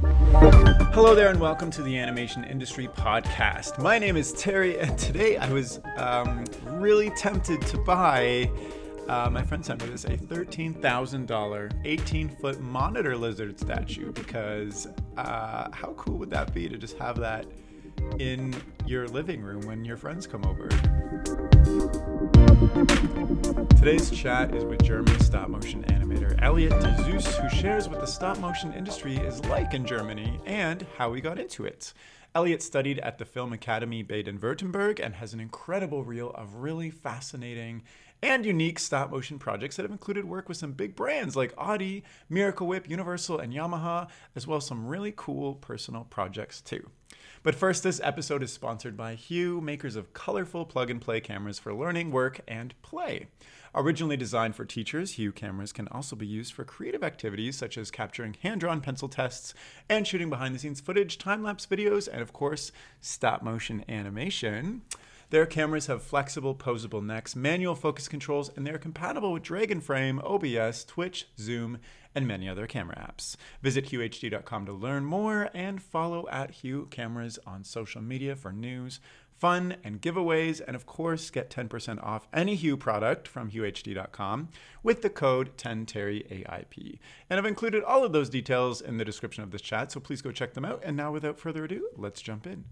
Hello there, and welcome to the Animation Industry Podcast. My name is Terry, and today I was um, really tempted to buy. Uh, my friend sent me this a $13,000 18 foot monitor lizard statue because uh, how cool would that be to just have that in your living room when your friends come over? Today's chat is with German stop motion animator Elliot de Zeus, who shares what the stop motion industry is like in Germany and how he got into it. Elliot studied at the Film Academy Baden Württemberg and has an incredible reel of really fascinating and unique stop motion projects that have included work with some big brands like Audi, Miracle Whip, Universal, and Yamaha, as well as some really cool personal projects too. But first, this episode is sponsored by Hue, makers of colorful plug and play cameras for learning, work, and play. Originally designed for teachers, Hue cameras can also be used for creative activities such as capturing hand drawn pencil tests and shooting behind the scenes footage, time lapse videos, and of course, stop motion animation. Their cameras have flexible, posable necks, manual focus controls, and they're compatible with Dragonframe, OBS, Twitch, Zoom, and many other camera apps. Visit huehd.com to learn more and follow at Hue Cameras on social media for news, fun, and giveaways. And of course, get 10% off any Hue product from huehd.com with the code 10terryaip. And I've included all of those details in the description of this chat, so please go check them out. And now, without further ado, let's jump in.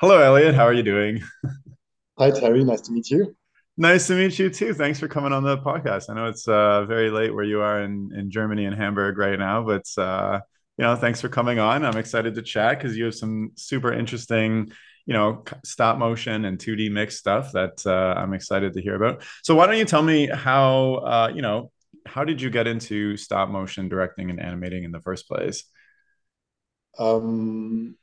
Hello, Elliot. How are you doing? Hi, Terry. Nice to meet you. Nice to meet you too. Thanks for coming on the podcast. I know it's uh, very late where you are in, in Germany and Hamburg right now, but uh, you know, thanks for coming on. I'm excited to chat because you have some super interesting, you know, stop motion and 2D mix stuff that uh, I'm excited to hear about. So why don't you tell me how, uh, you know, how did you get into stop motion directing and animating in the first place? Um,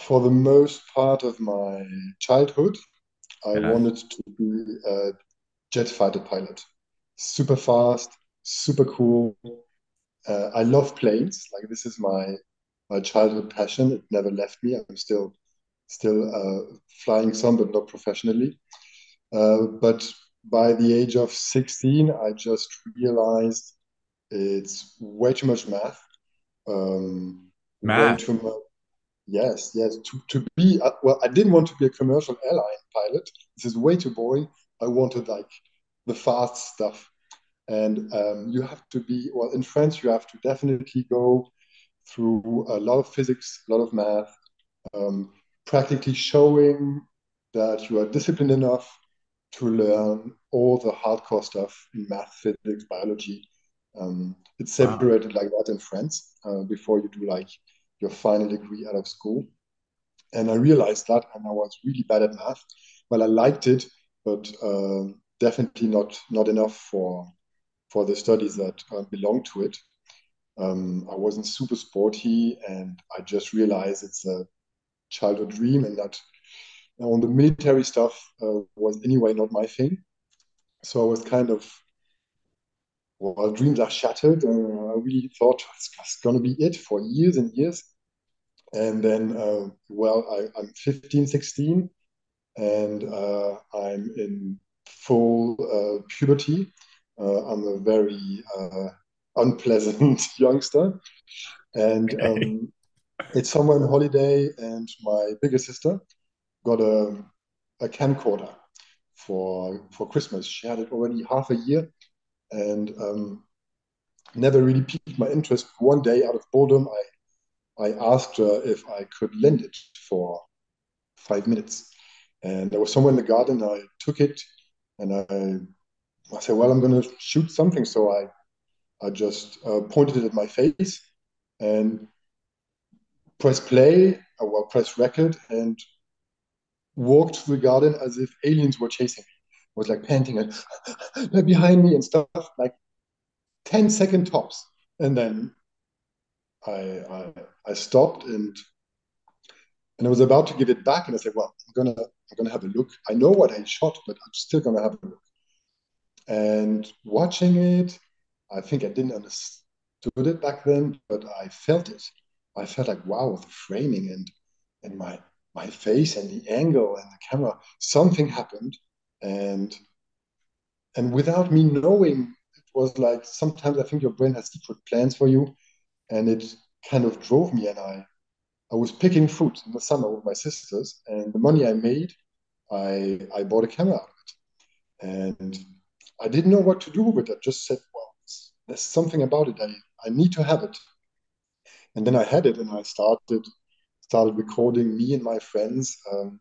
for the most part of my childhood, I Yeah. wanted to be a jet fighter pilot. Super fast, super cool. Uh, I love planes. Like this is my my childhood passion. It never left me. I'm still still uh, flying some, but not professionally. Uh, but by the age of 16, I just realized it's way too much math. Um, way Math. too much. Yes, yes. To to be uh, well, I didn't want to be a commercial airline pilot. This is way too boring. I wanted like the fast stuff. And um, you have to be, well, in France, you have to definitely go through a lot of physics, a lot of math, um, practically showing that you are disciplined enough to learn all the hardcore stuff in math, physics, biology. Um, it's Wow. separated like that in France uh, before you do like your final degree out of school. And I realized that, and I was really bad at math. Well, I liked it, but uh, definitely not not enough for for the studies that uh, belong to it. Um, I wasn't super sporty, and I just realized it's a childhood dream, and that on the military stuff uh, was anyway not my thing. So I was kind of well, dreams are shattered. Uh, I really thought it's, it's gonna be it for years and years. And then, uh, well, I, I'm 15, 16, and uh, I'm in full uh, puberty. Uh, I'm a very uh, unpleasant youngster, and um, it's summer on holiday, and my bigger sister got a, a camcorder for for Christmas. She had it already half a year, and um, never really piqued my interest. One day, out of boredom, I I asked her if I could lend it for five minutes, and there was somewhere in the garden. I took it, and I I said, "Well, I'm going to shoot something." So I I just uh, pointed it at my face and press play, or well, press record, and walked through the garden as if aliens were chasing me. Was like panting and behind me and stuff, like 10 second tops. And then I, I I stopped and and I was about to give it back, and I said, "Well, I'm gonna I'm gonna have a look. I know what I shot, but I'm still gonna have a look." And watching it, I think I didn't understood it back then, but I felt it. I felt like, wow, the framing and and my my face and the angle and the camera, something happened. And and without me knowing, it was like sometimes I think your brain has secret plans for you, and it kind of drove me. And I, I was picking fruit in the summer with my sisters, and the money I made, I, I bought a camera out of it. And I didn't know what to do with it. I just said, well, there's something about it. I, I need to have it. And then I had it, and I started started recording me and my friends um,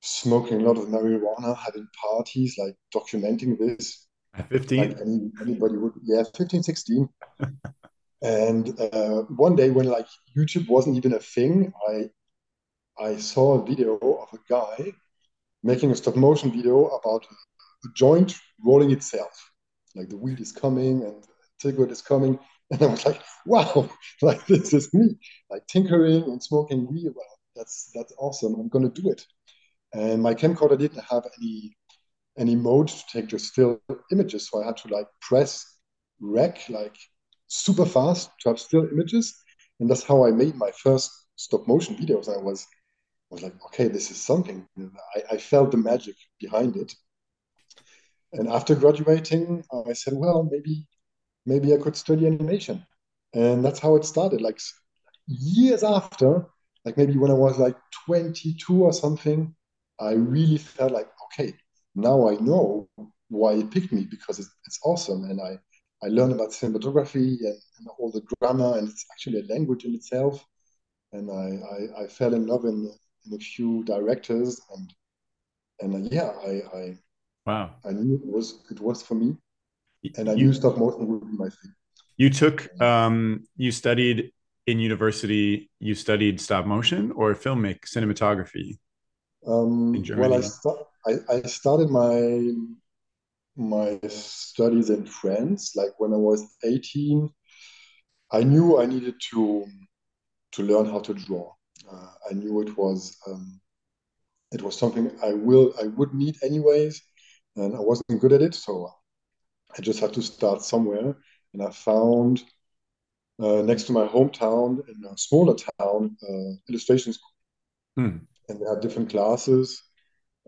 smoking a lot of marijuana, having parties, like documenting this. 15? Like any, anybody would, yeah, 15, 16. and uh, one day when like YouTube wasn't even a thing, I I saw a video of a guy making a stop motion video about a joint rolling itself. Like the weed is coming and cigarette is coming. And I was like, wow, like this is me, like tinkering and smoking weed. Well, that's that's awesome. I'm gonna do it. And my camcorder didn't have any any mode to take just still images, so I had to like press rec like super fast to have still images, and that's how I made my first stop motion videos. I was was like, okay, this is something. I, I felt the magic behind it. And after graduating, I said, well, maybe maybe I could study animation. And that's how it started. Like years after, like maybe when I was like 22 or something, I really felt like, okay, now I know why it picked me because it's, it's awesome. And I, I learned about cinematography and, and, all the grammar, and it's actually a language in itself. And I, I, I fell in love in, in a few directors, and and uh, yeah, I, I wow, I knew it was it was for me and I you, knew stop motion would be my thing. You took, um, you studied in university. You studied stop motion or filmic cinematography. Um. Well, I, st- I, I started my my studies in France. Like when I was eighteen, I knew I needed to to learn how to draw. Uh, I knew it was um, it was something I will I would need anyways, and I wasn't good at it. So I just had to start somewhere. And I found uh, next to my hometown in a smaller town uh, illustration school. Hmm. And there are different classes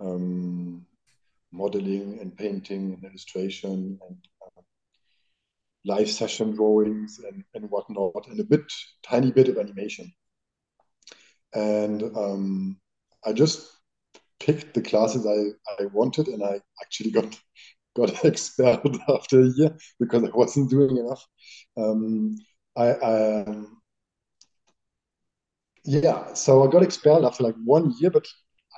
um, modeling and painting and illustration and uh, live session drawings and, and whatnot, and a bit, tiny bit of animation. And um, I just picked the classes I, I wanted, and I actually got got expelled after a year because I wasn't doing enough. Um, I, I yeah, so I got expelled after like one year, but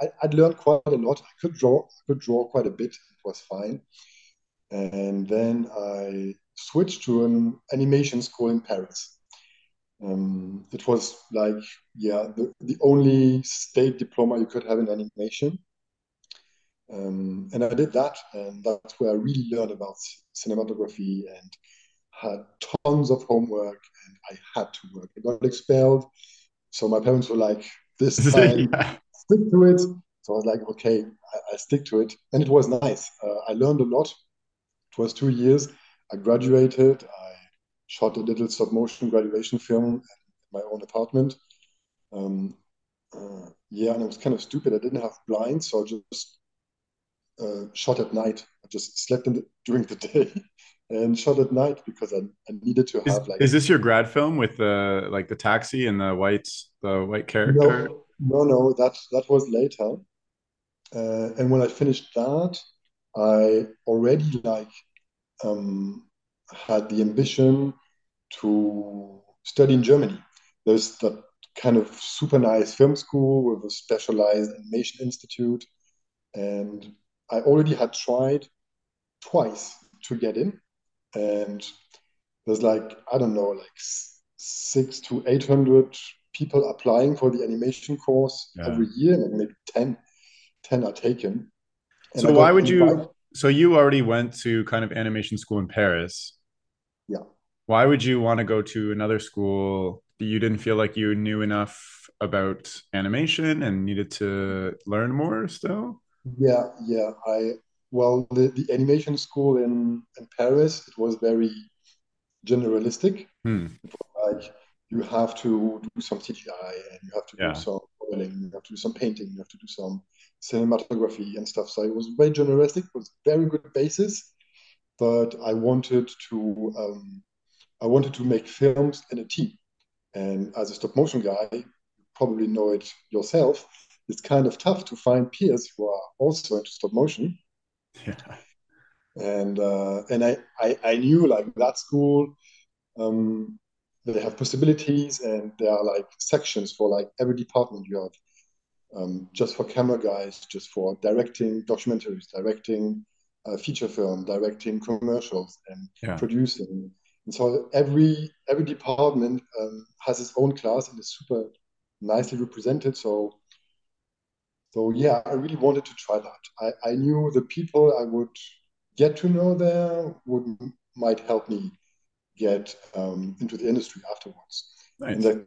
I, would learned quite a lot. I could draw, I could draw quite a bit. It was fine. And then I switched to an animation school in Paris. Um, it was like, yeah, the, the only state diploma you could have in animation. Um, and I did that, and that's where I really learned about cinematography and had tons of homework, and I had to work. I got expelled, so my parents were like, "This time, yeah. stick to it." So I was like, "Okay, I, I stick to it," and it was nice. Uh, I learned a lot. It was two years. I graduated. I shot a little stop motion graduation film in my own apartment. Um, uh, yeah, and it was kind of stupid. I didn't have blinds, so I just uh, shot at night. I just slept in the, during the day and shot at night because I, I needed to have is, like. Is this your grad film with the like the taxi and the white the white character? No, no, no. That that was later. Uh, and when I finished that, I already like um, had the ambition to study in Germany. There's that kind of super nice film school with a specialized animation institute, and I already had tried twice to get in, and there's like I don't know, like six to eight hundred people applying for the animation course yeah. every year, and maybe 10, 10 are taken. And so why would you? So you already went to kind of animation school in Paris. Yeah. Why would you want to go to another school? You didn't feel like you knew enough about animation and needed to learn more still? Yeah, yeah. I well, the, the animation school in in Paris it was very generalistic. Hmm. like you have to do some CGI and you have to yeah. do some modeling, you have to do some painting, you have to do some cinematography and stuff. So it was very generalistic. It was very good basis, but I wanted to um, I wanted to make films in a team, And as a stop motion guy, you probably know it yourself. It's kind of tough to find peers who are also into stop motion. Yeah. And uh, and I, I I knew like that school, um, they have possibilities and there are like sections for like every department you have um, just for camera guys, just for directing documentaries, directing uh, feature film, directing commercials, and Yeah. producing. And so every every department um, has its own class and is super nicely represented. So so yeah, I really wanted to try that. I, I knew the people I would get to know there would might help me get um, into the industry afterwards. And that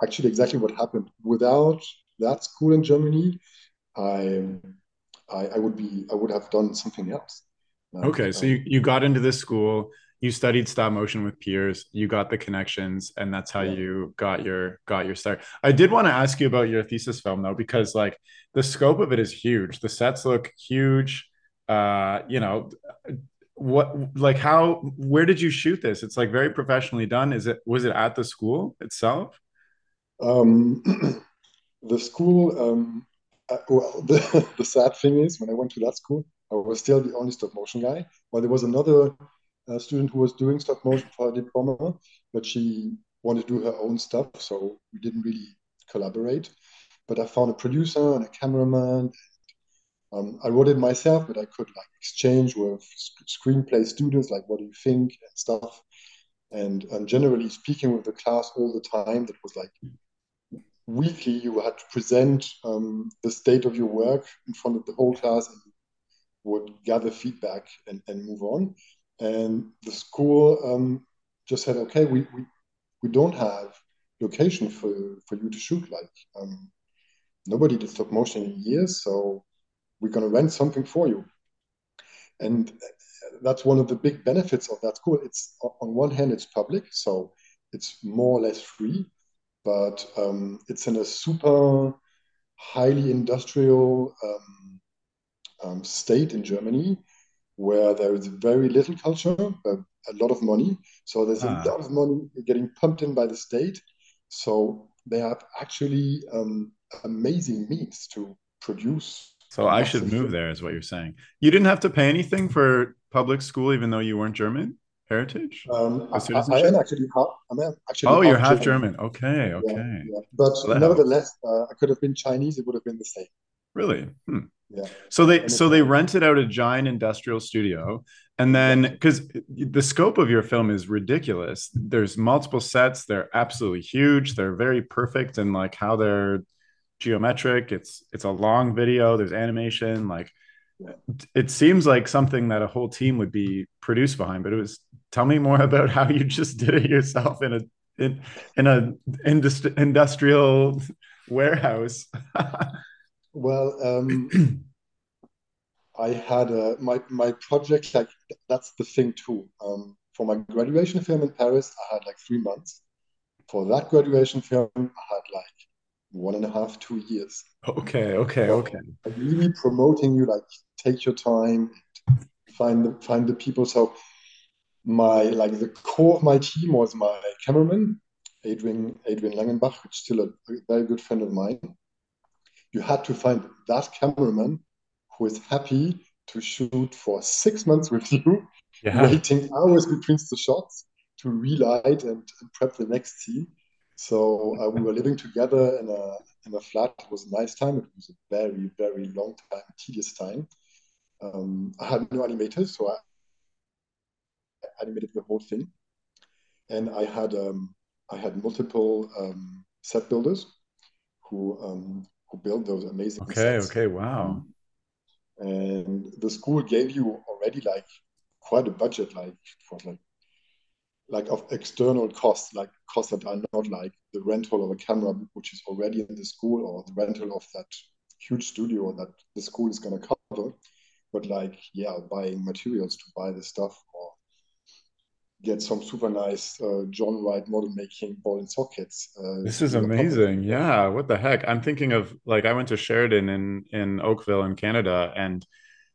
actually exactly what happened. Without that school in Germany, I, I I would be I would have done something else. Like Okay, so um, you you got into this school, you studied stop motion with peers, you got the connections, and that's how yeah. you got your got your start. I did want to ask you about your thesis film though, because like the scope of it is huge. The sets look huge. Uh, you know, what like how where did you shoot this? It's like very professionally done. Is it was it at the school itself? Um, the school. Um, uh, well, the, the sad thing is, when I went to that school, I was still the only stop motion guy. But there was another uh, student who was doing stop motion for her diploma, but she wanted to do her own stuff, so we didn't really collaborate. But I found a producer and a cameraman. Um, I wrote it myself, but I could like exchange with sc- screenplay students, like what do you think and stuff. And and generally speaking with the class all the time, that was like weekly you had to present um, the state of your work in front of the whole class and would gather feedback and, and move on. And the school um, just said, okay, we, we, we don't have location for, for you to shoot. Like um, nobody did stop motion in years, so we're going to rent something for you. And that's one of the big benefits of that school. It's on one hand, it's public, so it's more or less free, but um, it's in a super highly industrial um, um, state in Germany where there is very little culture, but a lot of money. So there's a Ah, lot of money getting pumped in by the state. So they have actually um, amazing means to produce so I should move there, is what you're saying. You didn't have to pay anything for public school, even though you weren't German heritage Um, I, I am actually half, I'm actually Oh, you're half half German. German. Okay, okay. yeah. But So nevertheless, uh, I could have been Chinese. It would have been the same. Really? Hmm. Yeah, So they so they rented out a giant industrial studio, and then because the scope of your film is ridiculous. There's multiple sets. They're absolutely huge. They're very perfect and like how they're geometric. It's it's a long video. There's animation. Like it seems like something that a whole team would be produced behind. But it was. Tell me more about how you just did it yourself in a in in a industri- industrial warehouse. Well, um, I had a, my my project like that's the thing too. Um, for my graduation film in Paris, I had like three months. For that graduation film, I had like one and a half, two years okay, okay, okay. really promoting you. Like, take your time, find the find the people. So my like the core of my team was my cameraman, Adrian Adrian Langenbach, which is still a, a very good friend of mine. You had to find that cameraman who is happy to shoot for six months with you, Yeah. waiting hours between the shots to relight and, and prep the next scene. So uh, we were living together in a in a flat. It was a nice time. It was a very very long time, tedious time. Um, I had no animators, so I animated the whole thing, and I had um, I had multiple um, set builders who um, who built those amazing Okay, sets. okay, wow. Um, and the school gave you already like quite a budget, like for like like of external costs, like costs that are not like the rental of a camera, which is already in the school, or the rental of that huge studio that the school is going to cover. But like, yeah, buying materials to buy the stuff, get some super nice uh, John Wright model making ball and sockets uh, This is do a puppet. amazing. Yeah, what the heck? I'm thinking of like I went to Sheridan in in Oakville in Canada and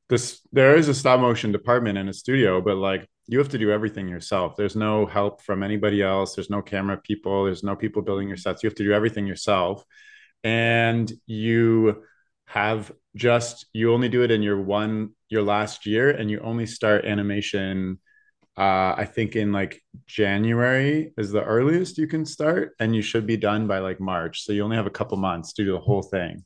this there is a stop motion department in a studio, but like you have to do everything yourself. There's no help from anybody else. There's no camera people. There's no people building your sets. You have to do everything yourself. And you have just you only do it in your one your last year and you only start animation uh I think in like January is the earliest you can start and you should be done by like March. So you only have a couple months to do the whole thing.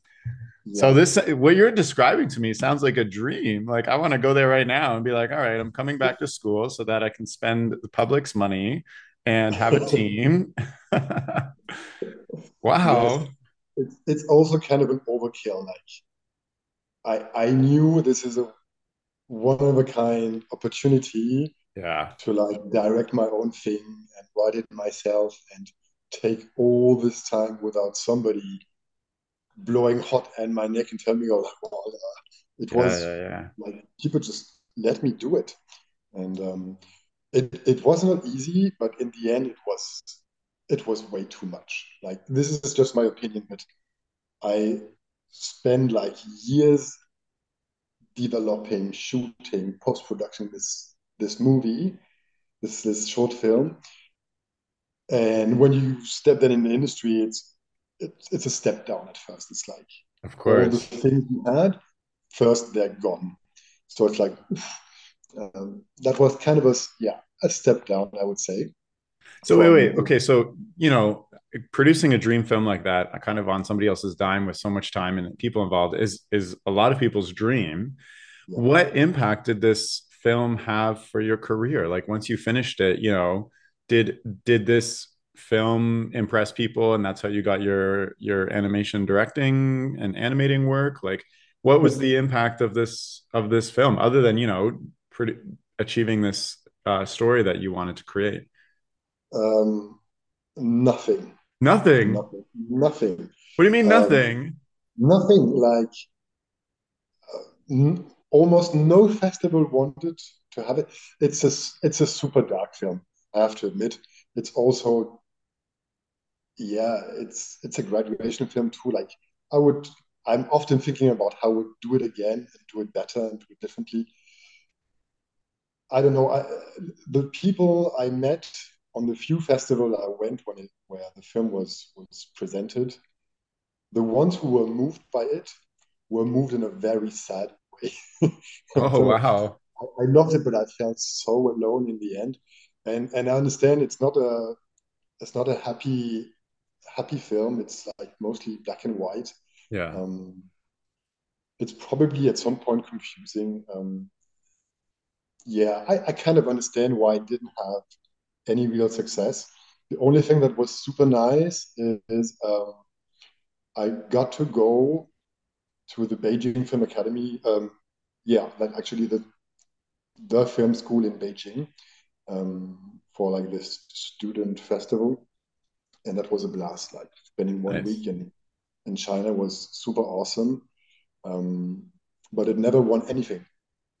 So this what you're describing to me sounds like a dream. Like I want to go there right now and be like, all right, I'm coming back to school so that I can spend the public's money and have a team. wow. Yes. It's, it's also kind of an overkill. Like I I knew this is a one of a kind opportunity yeah to like direct my own thing and write it myself and take all this time without somebody blowing hot and my neck and tell me, oh, well, uh, it was yeah, yeah, yeah. like people just let me do it. And um, it, it was not easy, but in the end, it was it was way too much. Like this is just my opinion, but I spend like years developing, shooting, post production this this movie, this this short film. And when you step then in the industry, it's it's, it's a step down at first. It's like of course all the things you had first they're gone. So it's like um, that was kind of a yeah a step down, I would say. So wait, wait, okay. So you know, producing a dream film like that, kind of on somebody else's dime with so much time and people involved, is is a lot of people's dream. Yeah. What impact did this film have for your career? Like once you finished it, you know, did did this film impress people and that's how you got your your animation directing and animating work? Like what was the impact of this of this film other than you know pretty achieving this uh, story that you wanted to create? Um nothing. Nothing? Nothing, nothing. what do you mean nothing? um, nothing like uh, n- almost no festival wanted to have it it's a it's a super dark film i have to admit it's also yeah, it's it's a graduation film too. Like I would, I'm often thinking about how would do it again and do it better and do it differently. I don't know. I, the people I met on the few festival I went when it, where the film was was presented, the ones who were moved by it were moved in a very sad way. oh so wow! I, I loved it, but I felt so alone in the end. And and I understand it's not a it's not a happy happy film. It's like mostly black and white. Yeah. Um, it's probably at some point confusing. Um, yeah, I, I kind of understand why it didn't have any real success. The only thing that was super nice is, is um, I got to go to the Beijing Film Academy. Um, yeah, like actually the the film school in Beijing um, for like this student festival and that was a blast. Like spending one nice. week in in China was super awesome, um, but it never won anything.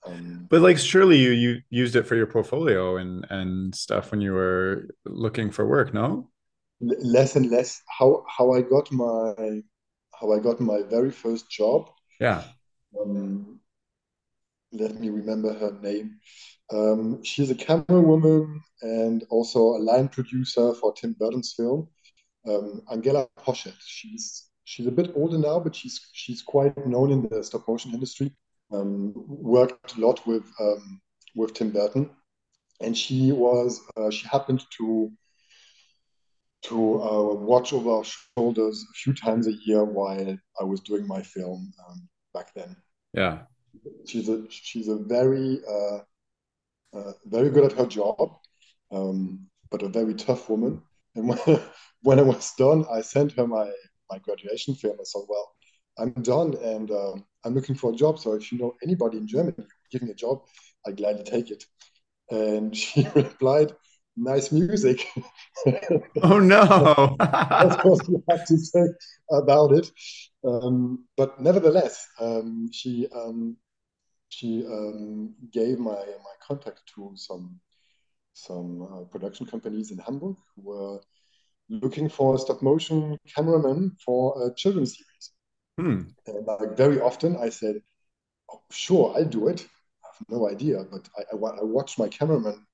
Um, but like, surely you you used it for your portfolio and and stuff when you were looking for work, no? Less and less. How how I got my how I got my very first job. Yeah. Um, let me remember her name. Um, she's a camera woman and also a line producer for Tim Burton's film um, Angela Poschet. She's she's a bit older now, but she's she's quite known in the stop motion industry. Um, worked a lot with um, with Tim Burton, and she was uh, she happened to to uh, watch over our shoulders a few times a year while I was doing my film um, back then. Yeah, she's a she's a very uh, uh very good at her job, um, but a very tough woman. And when, when I was done, I sent her my my graduation film. I said, "Well, I'm done, and uh, I'm looking for a job. So if you know anybody in Germany, give me a job. I gladly take it." And she replied, "Nice music." oh no! That's what you have to say about it. Um, but nevertheless, um, she um, she um, gave my my contact to some some uh, production companies in Hamburg who were looking for a stop motion cameraman for a children's series. Hmm. And like very often, I said, oh, sure, I'll do it. I have no idea, but I, I, I watched my cameraman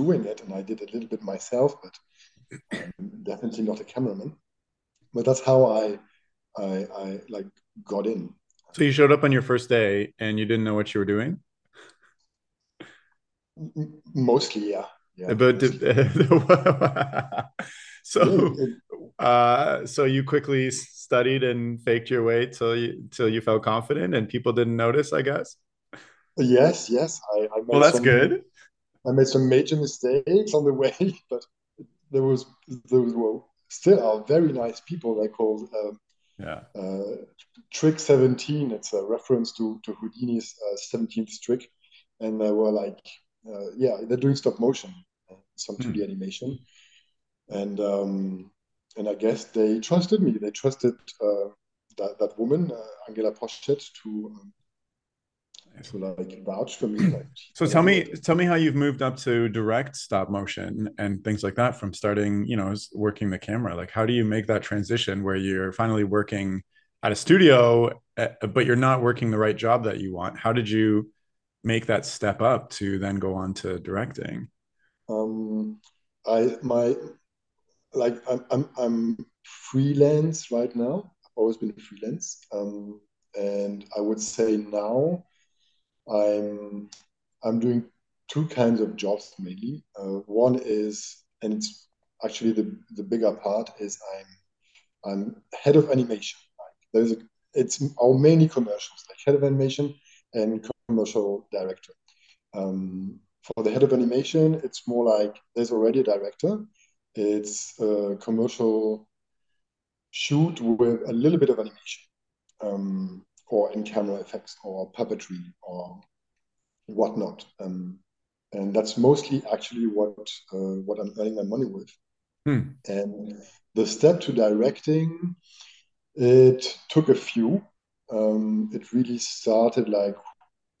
doing it, and I did a little bit myself, but I'm definitely not a cameraman. But that's how I, I, I like got in. So you showed up on your first day, and you didn't know what you were doing. Mostly, yeah. Yeah, but so uh, so you quickly studied and faked your way till you till you felt confident and people didn't notice i guess yes yes i, I well that's good i made some major mistakes on the way but there was there was still are very nice people they called um, yeah uh, trick 17 it's a reference to to houdini's uh, 17th trick and they were like uh, yeah they're doing stop motion some 2d mm. animation and um, and I guess they trusted me. They trusted uh, that that woman, uh, Angela Poschet, to um, to like vouch for me. Like, so tell me, tell me how you've moved up to direct stop motion and things like that from starting, you know, working the camera. Like, how do you make that transition where you're finally working at a studio, eh, but you're not working the right job that you want? How did you make that step up to then go on to directing? Um, I my like I'm, I'm, I'm freelance right now. I've always been a freelance, um, and I would say now I'm I'm doing two kinds of jobs mainly. Uh, one is, and it's actually the the bigger part is I'm I'm head of animation. Like there's a it's our mainly commercials, like head of animation and commercial director. Um, for the head of animation, it's more like there's already a director, it's a commercial shoot with a little bit of animation, um, or in camera effects, or puppetry, or whatnot. Um, and that's mostly actually what uh, what I'm earning my money with. Hmm. And the step to directing, it took a few. Um, it really started like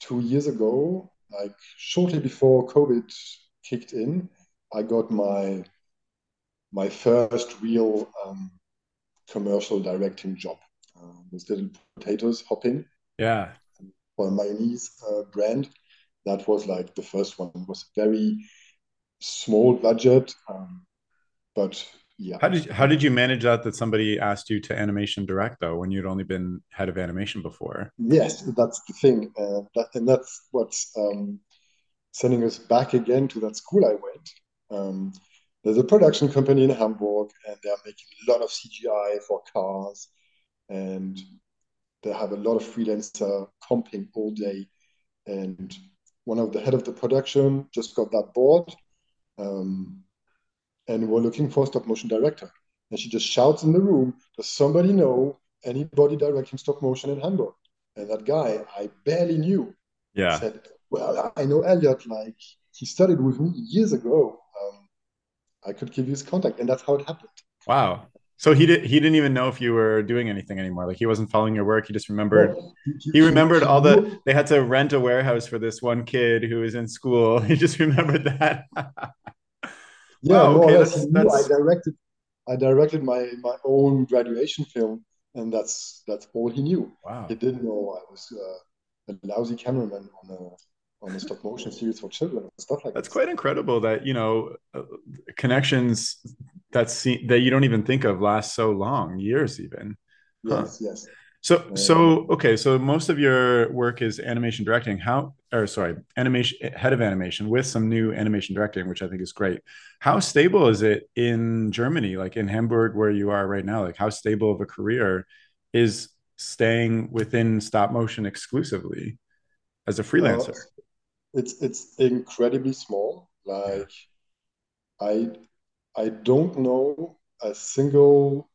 two years ago, like shortly before COVID kicked in. I got my my first real um, commercial directing job uh, with Little Potatoes Hopping. Yeah. For a mayonnaise uh, brand. That was like the first one. It was very small budget, um, but yeah. How did you, how did you manage that? That somebody asked you to animation direct though, when you'd only been head of animation before. Yes, that's the thing, uh, that, and that's what's um, sending us back again to that school I went. Um, there's a production company in Hamburg, and they're making a lot of CGI for cars, and they have a lot of freelancer comping all day. And one of the head of the production just got that board, um, and we're looking for a stop motion director. And she just shouts in the room, "Does somebody know anybody directing stop motion in Hamburg?" And that guy, I barely knew. Yeah. Said, "Well, I know Elliot. Like he studied with me years ago." I could give you his contact, and that's how it happened. Wow. So he did. He didn't even know if you were doing anything anymore. Like he wasn't following your work. He just remembered. he, remembered all the. They had to rent a warehouse for this one kid who was in school. He just remembered that. yeah. Wow, okay, that's, that's... I directed. I directed my my own graduation film, and that's that's all he knew. Wow. He didn't know I was uh, a lousy cameraman on a on the stop motion series for children and stuff like that. That's this. quite incredible that you know uh, connections that see, that you don't even think of last so long, years even. Yes, huh. yes. So so okay, so most of your work is animation directing. How or sorry, animation head of animation with some new animation directing, which I think is great. How stable is it in Germany, like in Hamburg, where you are right now? Like how stable of a career is staying within stop motion exclusively as a freelancer? Uh, it's it's incredibly small. Like I I don't know a single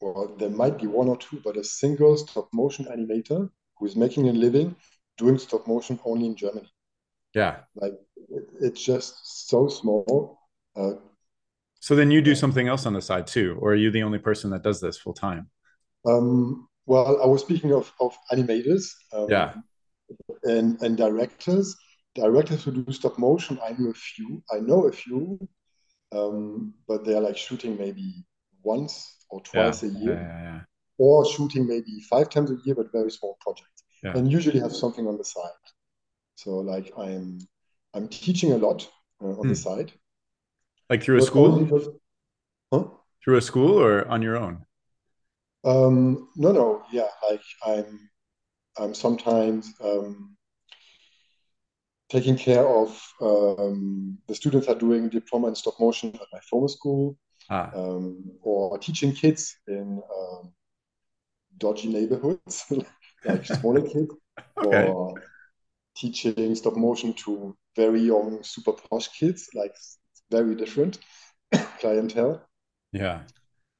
well there might be one or two, but a single stop motion animator who is making a living doing stop motion only in Germany. Yeah. Like it, it's just so small. Uh, so then you do something else on the side too, or are you the only person that does this full time? Um, well, I was speaking of, of animators. Um, yeah and and directors directors who do stop motion i know a few i know a few um, but they're like shooting maybe once or twice yeah. a year yeah, yeah, or shooting maybe five times a year but very small projects and usually have something on the side. So like I'm I'm teaching a lot uh, on the Hmm. side, Like through a only school? because, huh? Through a school or on your own? Um, no, no, yeah, like I'm I'm sometimes um, taking care of um, the students are doing diploma in stop motion at my former school, Ah, um, or teaching kids in um, dodgy neighborhoods, like smaller kids, okay. or teaching stop motion to very young, super posh kids, like very different clientele. Yeah.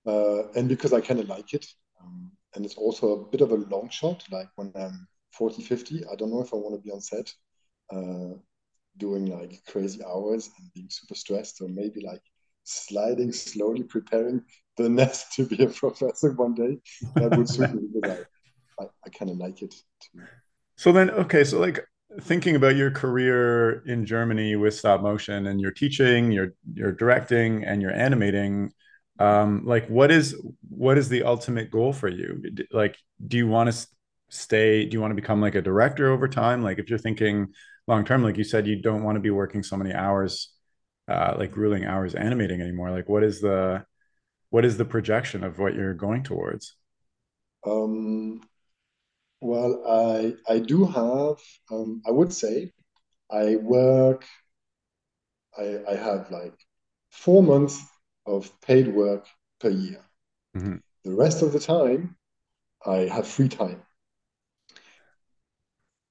Uh, and because I kind of like it. Um, and it's also a bit of a long shot, like when I'm 40, 50, I don't know if I want to be on set uh, doing like crazy hours and being super stressed, or maybe like sliding slowly, preparing the nest to be a professor one day. That would suit me because I, I, I kind of like it. Too. So then, okay, so like thinking about your career in Germany with stop motion and you're teaching, you're you're directing and you're animating, um, like what is what is the ultimate goal for you? Like, do you want to stay, do you want to become like a director over time? Like if you're thinking long term, like you said, you don't want to be working so many hours, uh, like grueling hours animating anymore. Like what is the what is the projection of what you're going towards? Um, well, I I do have, um, I would say, I work, I, I have like four months of paid work per year. Mhm. The rest of the time, I have free time.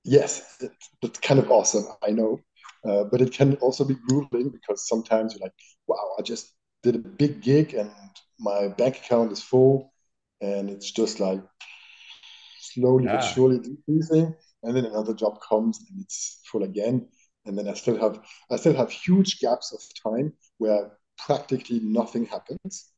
Yes, it, it's kind of awesome, I know. Uh, but it can also be grueling because sometimes you're like, wow, I just did a big gig and my bank account is full and it's just like slowly but surely decreasing. And then another job comes and it's full again. And then I still have I still have huge gaps of time where practically nothing happens.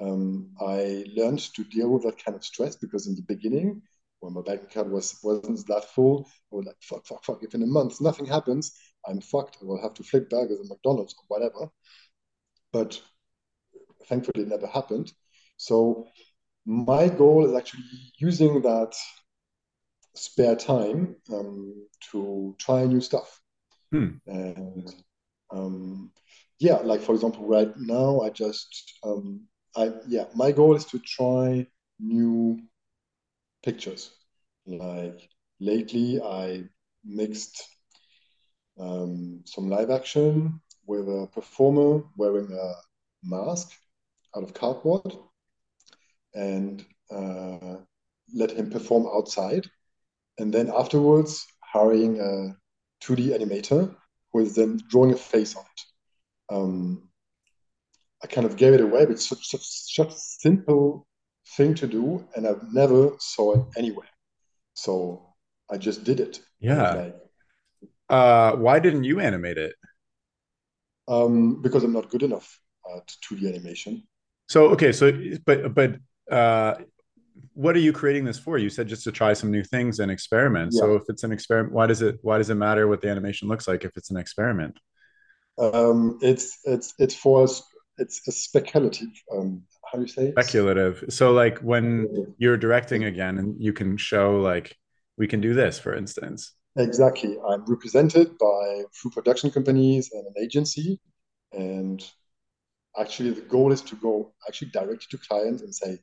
Um, I learned to deal with that kind of stress because in the beginning, when my bank account was wasn't that full, I was like, fuck, fuck, fuck. If in a month nothing happens, I'm fucked. I will have to flip burgers at McDonald's or whatever. But thankfully, it never happened. So my goal is actually using that spare time um, to try new stuff. Hmm. And um, yeah, like for example, right now I just um, I yeah, my goal is to try new pictures. Like lately, I mixed um, some live action with a performer wearing a mask out of cardboard and uh, let him perform outside. And then afterwards, hiring a 2D animator who is then drawing a face on it. Um, I kind of gave it away, but it's such, such, such simple thing to do, and I've never saw it anywhere. So I just did it. Yeah. like, Uh, why didn't you animate it? um, because I'm not good enough at 2D animation. So okay, so but but uh what are you creating this for? You said just to try some new things and experiment. Yeah. So if it's an experiment, why does it why does it matter what the animation looks like if it's an experiment? Um, it's it's it's for us. It's a speculative. Um, how do you say? Speculative. So like when you're directing again and you can show like we can do this, for instance. Exactly. I'm represented by through production companies and an agency, and actually the goal is to go actually directly to clients and say,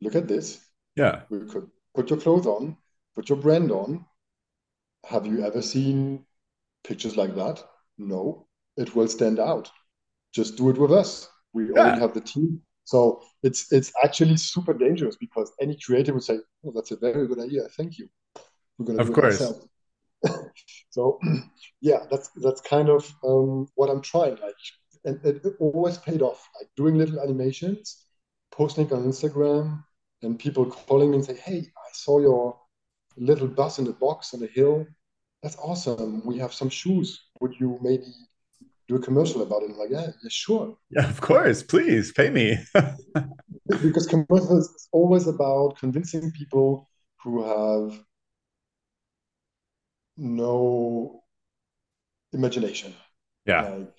look at this. Yeah. We could put your clothes on, put your brand on. Have you ever seen pictures like that? No, it will stand out. Just do it with us. We already Yeah, have the team. So it's it's actually super dangerous because any creator would say, "Oh, that's a very good idea. Thank you. We're going to of course. ourselves." So yeah, that's that's kind of um, what I'm trying. Like, and it, it always paid off. Like doing little animations, posting on Instagram, and people calling me and say, "Hey, I saw your little bus in the box on the hill. That's awesome. We have some shoes. Would you maybe do a commercial about it?" I'm like, "Yeah, yeah, sure." Yeah, of course. Please pay me. Because commercials is always about convincing people who have no imagination. Yeah. Like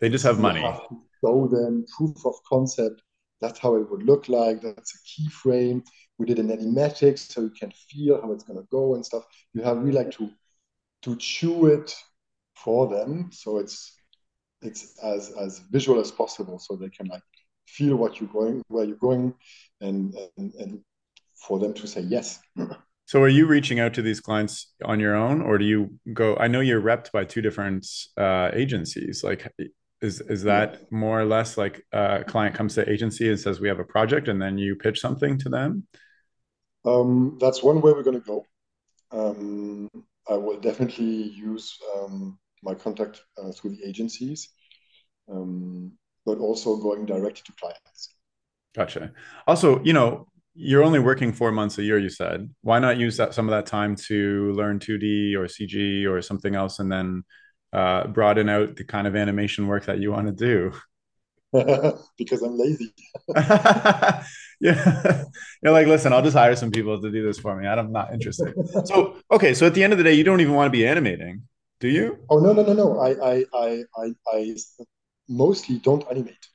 They just have money. have show them proof of concept that's how it would look like. That's a keyframe. We did an animatic so you can feel how it's gonna go and stuff. You have really like to to chew it for them so it's it's as as visual as possible so they can like feel what you're going where you're going and and, and for them to say yes. So are you reaching out to these clients on your own or do you go i know you're repped by two different uh, agencies like is is that more or less like a client comes to agency and says we have a project and then you pitch something to them? Um, that's one way we're going to go. Um, i will definitely use um, my contact uh, through the agencies um, but also going directly to clients gotcha also you know you're only working four months a year you said why not use that some of that time to learn 2d or cg or something else and then uh, broaden out the kind of animation work that you want to do? because I'm lazy. yeah. You're like, listen, I'll just hire some people to do this for me. I'm not interested. so, okay. So at the end of the day, you don't even want to be animating, do you? Oh, no, no, no, no. I, I, I, I, I mostly don't animate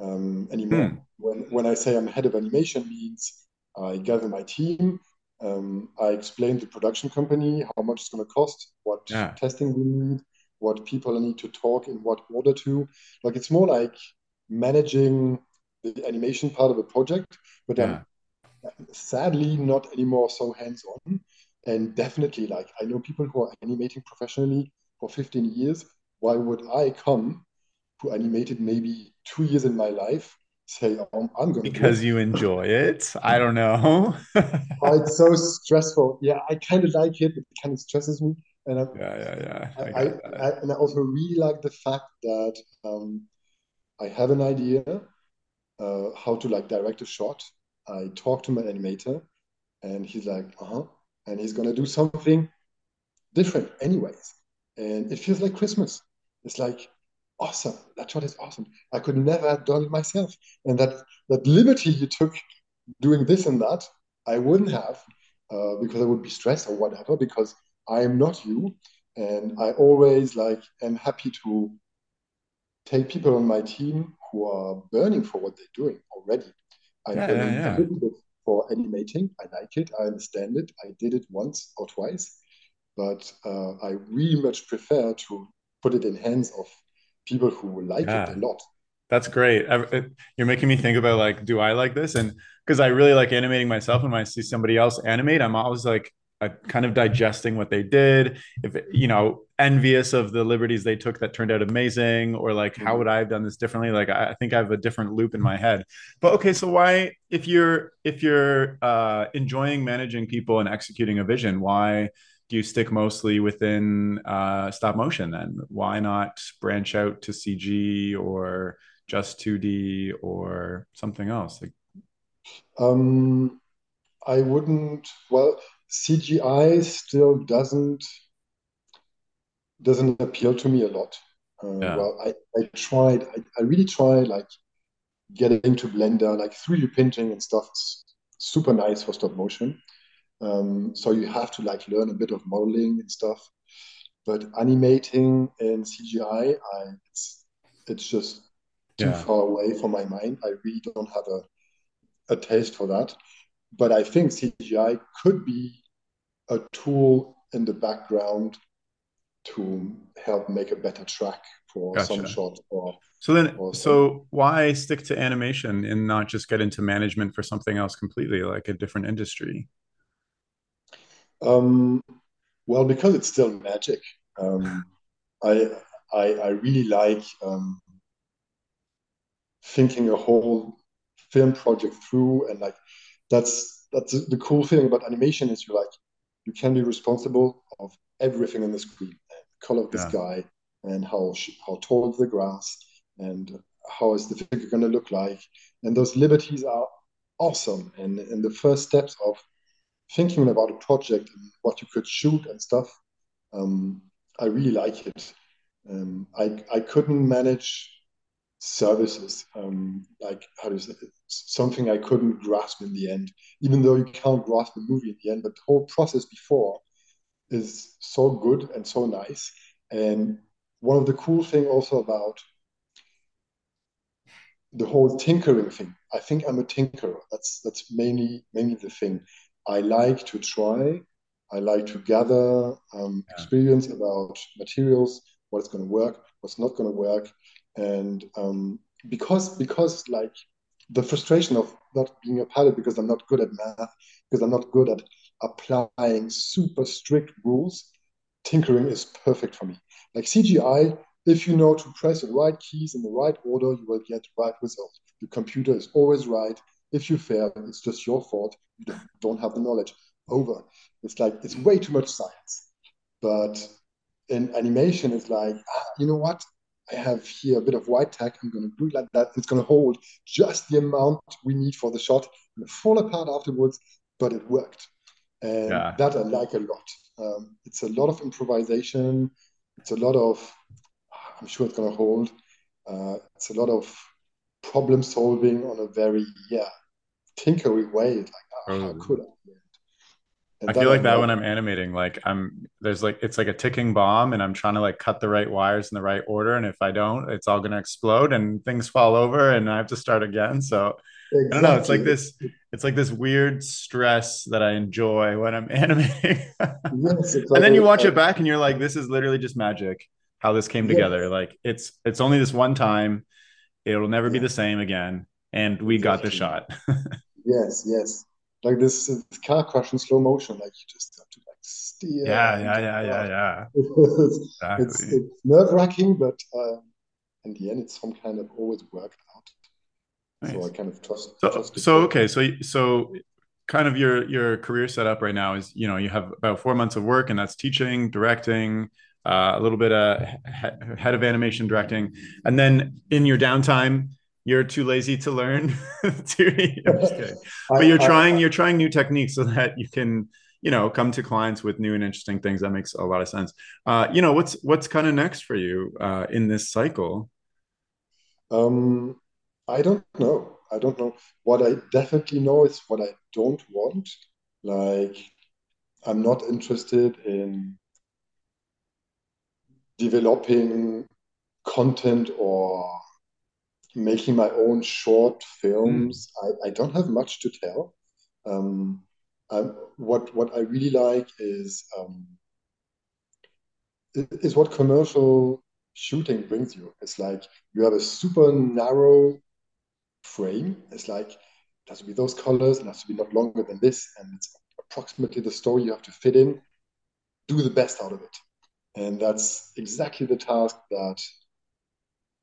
um, anymore. Hmm. When, when I say I'm head of animation means I gather my team. Um, I explain the production company how much it's going to cost, what yeah. testing we need, what people need to talk in what order to. Like it's more like managing the animation part of a project, but yeah. I'm sadly not anymore so hands on. And definitely, like I know people who are animating professionally for 15 years. Why would I come who animated maybe two years in my life say oh, I'm going because you enjoy it. I don't know. oh, it's so stressful. Yeah, I kind of like it, it kind of stresses me. And I, yeah, yeah, yeah. I, I, I, and I also really like the fact that um, I have an idea uh, how to like direct a shot. I talk to my animator, and he's like, uh huh, and he's gonna do something different, anyways. And it feels like Christmas. It's like awesome. That shot is awesome. I could never have done it myself. And that that liberty you took doing this and that, I wouldn't have uh, because I would be stressed or whatever. Because I am not you. And I always like am happy to take people on my team who are burning for what they're doing already. I'm yeah, yeah, yeah. For animating. I like it. I understand it. I did it once or twice, but uh, I really much prefer to put it in hands of people who like it a lot. That's great. You're making me think about like, do I like this? And because I really like animating myself, and when I see somebody else animate, I'm always like, uh, kind of digesting what they did if you know envious of the liberties they took that turned out amazing or like how would i have done this differently? Like i think i have a different loop in my head. But okay so why if you're if you're uh, enjoying managing people and executing a vision why do you stick mostly within uh, stop motion then? Why not branch out to cg or just 2d or something else? Like um i wouldn't well CGI still doesn't doesn't appeal to me a lot. Uh, yeah. Well, I, I tried, I, I really tried like getting into Blender, like 3D printing and stuff. It's super nice for stop motion. Um, so you have to like learn a bit of modeling and stuff. But animating and CGI, I, it's it's just too yeah. far away from my mind. I really don't have a a taste for that. But I think CGI could be a tool in the background to help make a better track for gotcha. some shot or so then or so why stick to animation and not just get into management for something else completely like a different industry? Um, well because it's still magic. Um, I, I i really like um, thinking a whole film project through and like that's that's the cool thing about animation is you're like you can be responsible of everything on the screen, color of the yeah. sky, and how how tall is the grass, and how is the figure going to look like. And those liberties are awesome. And and the first steps of thinking about a project and what you could shoot and stuff, um, I really like it. Um, I I couldn't manage services um, like how do you say it? something I couldn't grasp in the end, even though you can't grasp the movie in the end. But the whole process before is so good and so nice. And one of the cool thing also about the whole tinkering thing I think I'm a tinkerer. That's that's mainly mainly the thing. I like to try. I like to gather um, yeah. experience about materials, what's going to work, what's not going to work, and um, because because like the frustration of not being a pilot because I'm not good at math, because I'm not good at applying super strict rules, tinkering is perfect for me. Like CGI, if you know to press the right keys in the right order, you will get the right result. The computer is always right. If you fail, it's just your fault. You don't have the knowledge. Over. It's like it's way too much science. But in animation, it's like, ah, you know what? I have here a bit of white tack. I'm going to do it like that. It's going to hold just the amount we need for the shot. and fall apart afterwards, but it worked. And yeah. that I like a lot. Um, it's a lot of improvisation. It's a lot of, I'm sure it's to hold. Uh, it's a lot of problem solving on a very, yeah, tinkery way. Like, oh, how could I? I feel like that when I'm animating, like I'm there's like it's like a ticking bomb, and I'm trying to like cut the right wires in the right order, and if I don't, it's all gonna explode and things fall over, and I have to start again. So exactly. I don't know. It's like this. It's like this weird stress that I enjoy when I'm animating. yes, and then you watch it back, and you're like, this is literally just magic. How this came together. Yes. Like it's it's only this one time. It'll never yeah. be the same again, and we got the shot. yes, yes like this, this car crash in slow motion. Like you just have to like steer. Yeah, yeah, yeah, yeah, yeah. it's, exactly. it's, it's nerve wracking, but uh, in the end, it's some kind of always worked. Nice. So I kind of trust. So, trust so okay, so so kind of your your career setup right now is you know you have about four months of work, and that's teaching, directing. Uh, a little bit of head of animation directing, and then in your downtime, you're too lazy to learn to, but you're trying you're trying new techniques so that you can you know come to clients with new and interesting things that makes a lot of sense uh, you know what's what's kind of next for you uh, in this cycle um i don't know i don't know what i definitely know is what i don't want like i'm not interested in developing content or making my own short films. Mm. I, I don't have much to tell. Um, what what I really like is um, is what commercial shooting brings you. It's like you have a super narrow frame. It's like it has to be those colors and has to be not longer than this, and it's approximately the story you have to fit in. Do the best out of it, and that's exactly the task that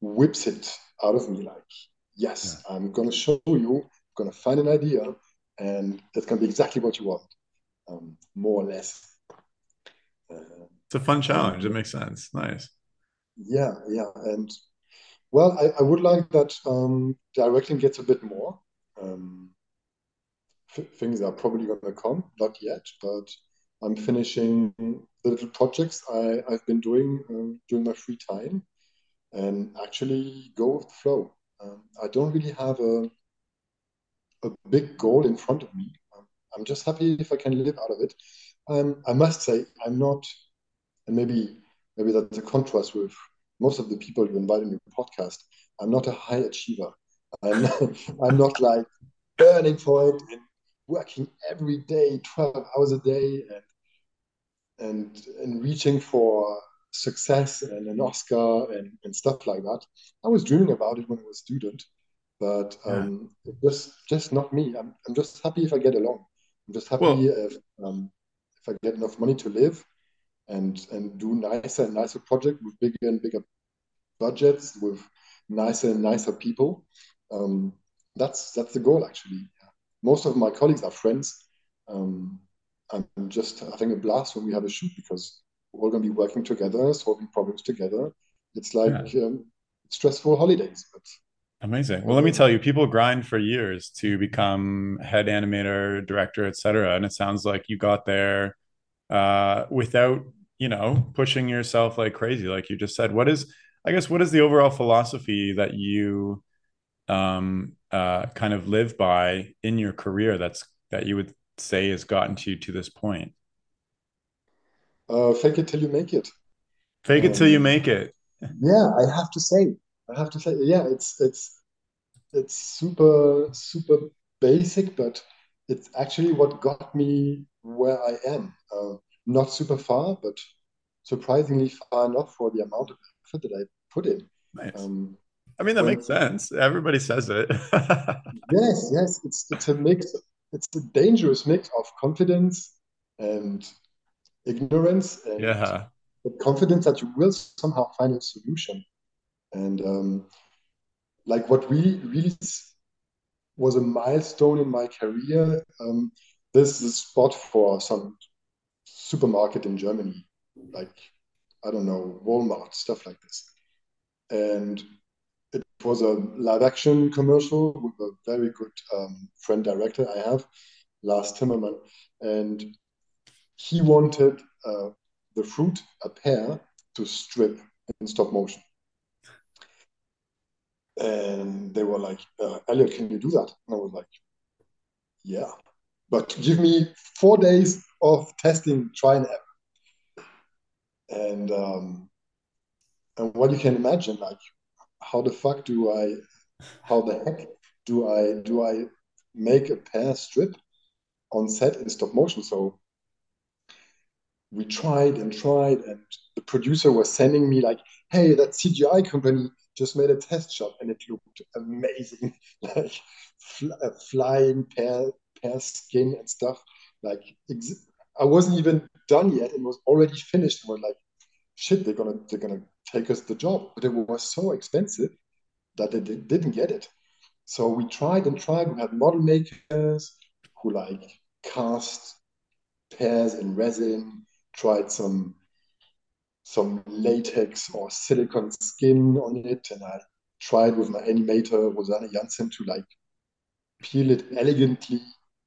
whips it out of me like, yes, yeah. I'm going to show you, I'm going to find an idea, and that's going to be exactly what you want, um, more or less. Uh, it's a fun challenge. it makes sense. Nice. Yeah, yeah. And well, I, I would like that um, directing gets a bit more. Um, things are probably going to come, not yet, but I'm finishing the little projects I, I've been doing um, during my free time and actually go with the flow. Um, I don't really have a a big goal in front of me. Um, I'm just happy if I can live out of it. Um, I must say I'm not, and maybe maybe that's a contrast with most of the people you invite in your podcast. I'm not a high achiever. I'm not, I'm not like burning for it and working every day, 12 hours a day, and and and reaching for success and an Oscar and, and stuff like that. I was dreaming about it when I was a student, but um, yeah. just just not me. I'm, I'm just happy if I get along. I'm just happy well, if um, if I get enough money to live and and do nicer and nicer projects with bigger and bigger budgets with nicer and nicer people. Um, that's that's the goal actually. Most of my colleagues are friends. Um, I'm just having a blast when we have a shoot because we're all going to be working together, solving problems together. It's like yeah. um, stressful holidays, but amazing. Well, let me tell you, people grind for years to become head animator, director, etc. And it sounds like you got there uh, without, you know, pushing yourself like crazy, like you just said. What is, I guess, what is the overall philosophy that you um, uh, kind of live by in your career? That's that you would say has gotten to you to this point. Uh, fake it till you make it. Fake it um, till you make it. yeah, I have to say, I have to say, yeah, it's it's it's super super basic, but it's actually what got me where I am. Uh, not super far, but surprisingly far enough for the amount of effort that I put in. Nice. Um, I mean, that when makes sense. Everybody says it. yes, yes, it's it's a mix. It's a dangerous mix of confidence and ignorance, and Yeah. the confidence that you will somehow find a solution. And um, like what really really was a milestone in my career. Um, this is a spot for some supermarket in Germany, like I don't know, Walmart, stuff like this. And it was a live action commercial with a very good um, friend director I have, Lars Timmerman, and he wanted uh, the fruit, a pear, to strip in stop motion. And they were like, uh, Elliot, can you do that? And I was like, yeah, but give me four days of testing, try and error. And um, and what you can imagine, like, how the fuck do I, how the heck do I do I make a pear strip on set in stop motion? So we tried and tried, and the producer was sending me like, "Hey, that CGI company just made a test shot, and it looked amazing, like fl- flying pear pear skin and stuff. Like ex- I wasn't even done yet, and was already finished. And we're like, shit, they're gonna they're gonna take us the job, but it was so expensive that they did, didn't get it. So we tried and tried. We had model makers who like cast pears in resin, tried some some latex or silicone skin on it, and I tried with my animator Rosanne Janssen to like peel it elegantly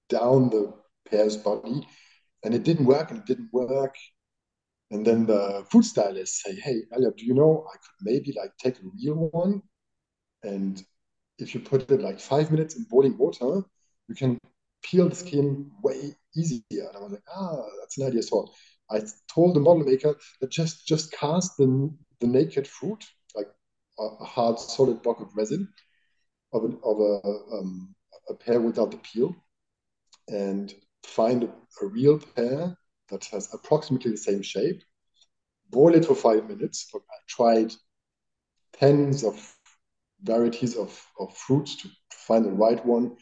down the pear's body, and it didn't work, and it didn't work. And then the food stylist say, "Hey, Elliot, do you know I could maybe like take a real one, and if you put it like five minutes in boiling water, you can peel the skin way easier." And I was like, "Ah, that's an idea." So I told the model maker that just just cast the the naked fruit, like a, a hard solid block of resin of, an, of a um, a pear without the peel, and find a, real pear that has approximately the same shape. Boil it for five minutes. I tried tens of varieties of, of fruits to, to find the right one.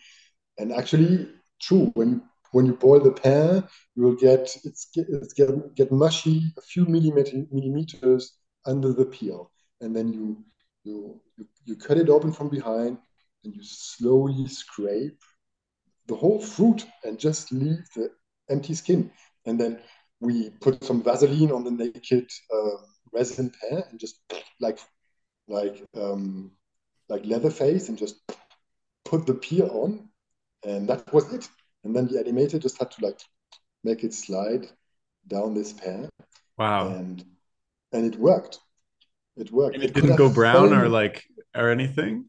And actually, true, when you when you boil the pear, you will get it's, it's get, get mushy a few millimeter, millimeters under the peel, and then you you you cut it open from behind, and you slowly scrape the whole fruit and just leave the empty skin, and then we put some Vaseline on the naked uh, resin pear and just like like um, like Leatherface and just put the peel on, and that was it. And then the animator just had to like make it slide down this pear, Wow. and and it worked. It worked. And it It didn't go brown or like or anything?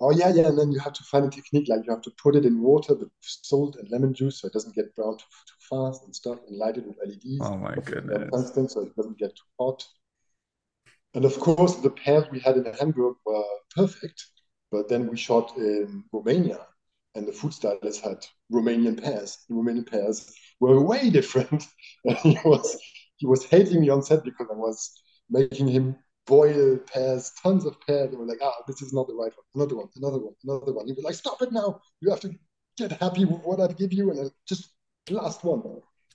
Oh yeah, yeah. And then you have to find a technique like you have to put it in water with salt and lemon juice so it doesn't get brown too, too fast and stuff, and light it with LEDs Oh my goodness. tungsten so it doesn't get too hot. And of course, the pears we had in Hamburg were perfect, but then we shot in Romania, and the food stylist had Romanian pears. The Romanian pears were way different. And he was he was hating me on set because I was making him boil pears, tons of pears. They were like, ah, this is not the right one. Another one, another one, another one. He was like, stop it now. You have to get happy with what I give you, and just the last one.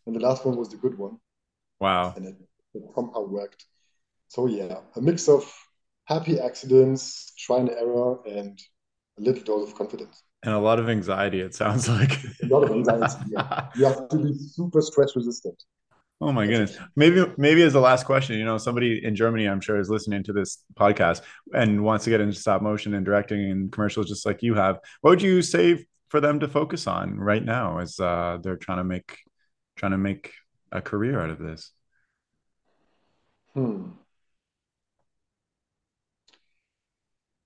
And the last one was the good one, Wow. and it, it somehow worked. So yeah, a mix of happy accidents, try and error, and a little dose of confidence. And a lot of anxiety, it sounds like. A lot of anxiety. Yeah, you have to be super stress resistant. Oh my goodness. Maybe maybe as the last question, you know, somebody in Germany, I'm sure, is listening to this podcast and wants to get into stop motion and directing and commercials just like you have. What would you say for them to focus on right now as uh, they're trying to make trying to make a career out of this? Hmm.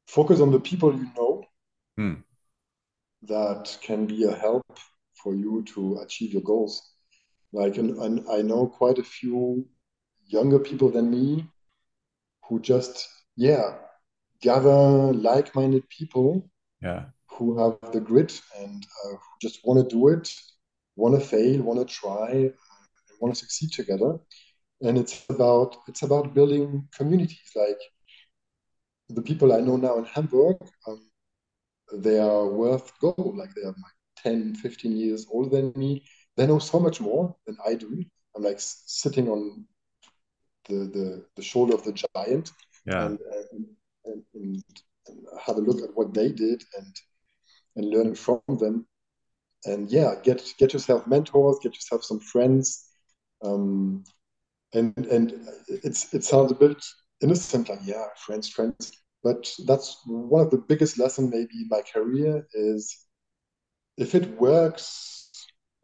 Focus on the people you know Hmm. that can be a help for you to achieve your goals. Like, and, and I know quite a few younger people than me who just, yeah, gather like-minded people Yeah. Who have the grit and uh, who just want to do it, want to fail, want to try, want to succeed together. And it's about it's about building communities. Like the people I know now in Hamburg, um, they are worth gold. Like they are like 10, 15 years older than me. They know so much more than I do. I'm like sitting on the the, the shoulder of the giant yeah. and, and, and, and have a look at what they did and and learning from them. And yeah, get get yourself mentors, get yourself some friends. Um, and and it's it sounds a bit innocent, like yeah, friends, friends. But that's one of the biggest lessons maybe in my career is if it works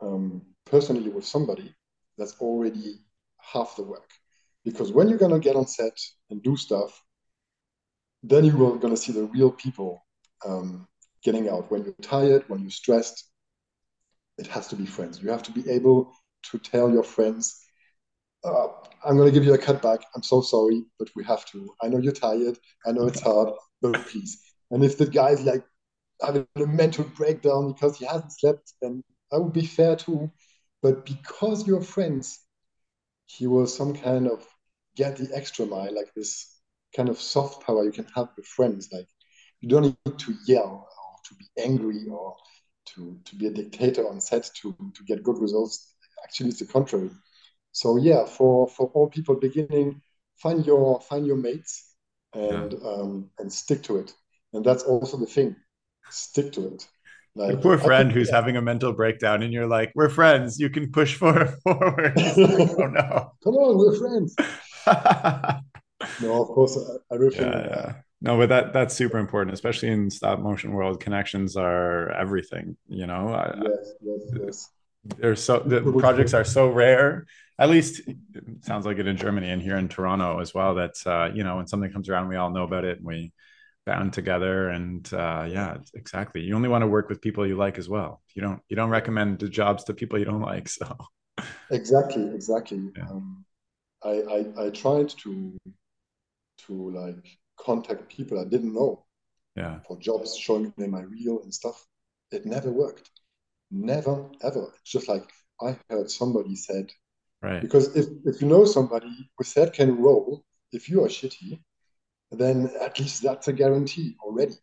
um, personally with somebody, that's already half the work. Because when you're gonna get on set and do stuff, then you are gonna see the real people um, getting out. When you're tired, when you're stressed, it has to be friends. You have to be able to tell your friends, uh, I'm going to give you a cutback. I'm so sorry, but we have to. I know you're tired. I know it's hard, but please. And if the guy's like having a mental breakdown because he hasn't slept, then I would be fair too. But because you're friends, he will some kind of get the extra mile, like this kind of soft power you can have with friends. Like you don't need to yell or to be angry or to, to be a dictator on set to, to get good results. Actually, it's the contrary. So yeah, for, for all people beginning, find your find your mates and yeah. um, and stick to it. And that's also the thing. Stick to it. Like, Your poor friend think, who's yeah. having a mental breakdown, and you're like, "We're friends. You can push forward." forward. like, oh no! Come on, we're friends. no, of course, I, I really yeah, yeah. No, but that that's super important, especially in stop motion world. Connections are everything. You know. Yes, yes, yes. They're so the projects are so rare. At least it sounds like it in Germany and here in Toronto as well. That uh, you know, when something comes around, we all know about it, and we bound together and uh, yeah exactly. You only want to work with people you like as well. You don't you don't recommend the jobs to people you don't like so. Exactly exactly. Yeah. um, I, I i tried to to like contact people i didn't know yeah. for jobs showing them my reel and stuff. It never worked. Never ever. It's just like i heard somebody said right. because if, if you know somebody who said can roll if you are shitty then at least that's a guarantee already.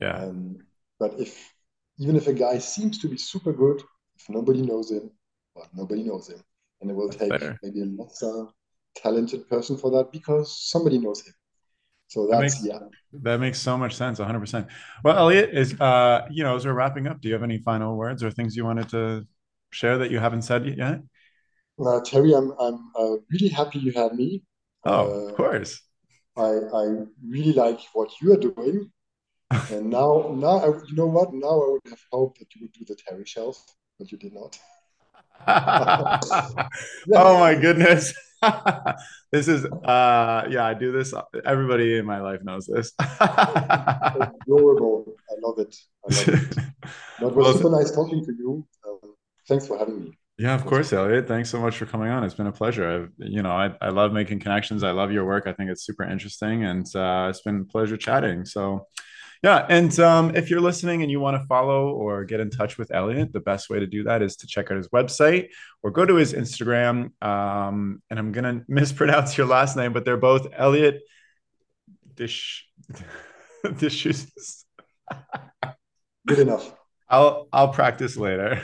Yeah. Um, but if even if a guy seems to be super good, if nobody knows him, well, nobody knows him, and it will that's take fair. maybe a lesser talented person for that because somebody knows him. So that's that makes, yeah. That makes so much sense, 100. percent Well, Elliot is uh, you know, as we're wrapping up, do you have any final words or things you wanted to share that you haven't said yet? Uh, Terry, I'm I'm uh, really happy you had me. Oh, of uh, course. I, I really like what you are doing. and now, now I, you know what? Now I would have hoped that you would do the Terry shelf, but you did not. oh my goodness. this is uh yeah, I do this. Everybody in my life knows this. adorable. I love it. I love it. But was well, super nice talking to you. Um, thanks for having me. Yeah, of course, Elliot. Thanks so much for coming on. It's been a pleasure. I've, you know, I, I love making connections. I love your work. I think it's super interesting, and uh, it's been a pleasure chatting. So, yeah. And um, if you're listening and you want to follow or get in touch with Elliot, the best way to do that is to check out his website or go to his Instagram. Um, and I'm gonna mispronounce your last name, but they're both Elliot Dish Dishes. Good enough. I'll I'll practice later.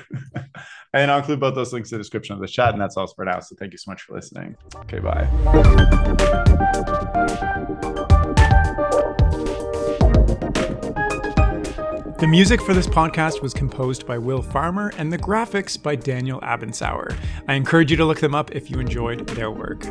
and I'll include both those links in the description of the chat. And that's all for now. So thank you so much for listening. Okay, bye. The music for this podcast was composed by Will Farmer and the graphics by Daniel Abensauer. I encourage you to look them up if you enjoyed their work.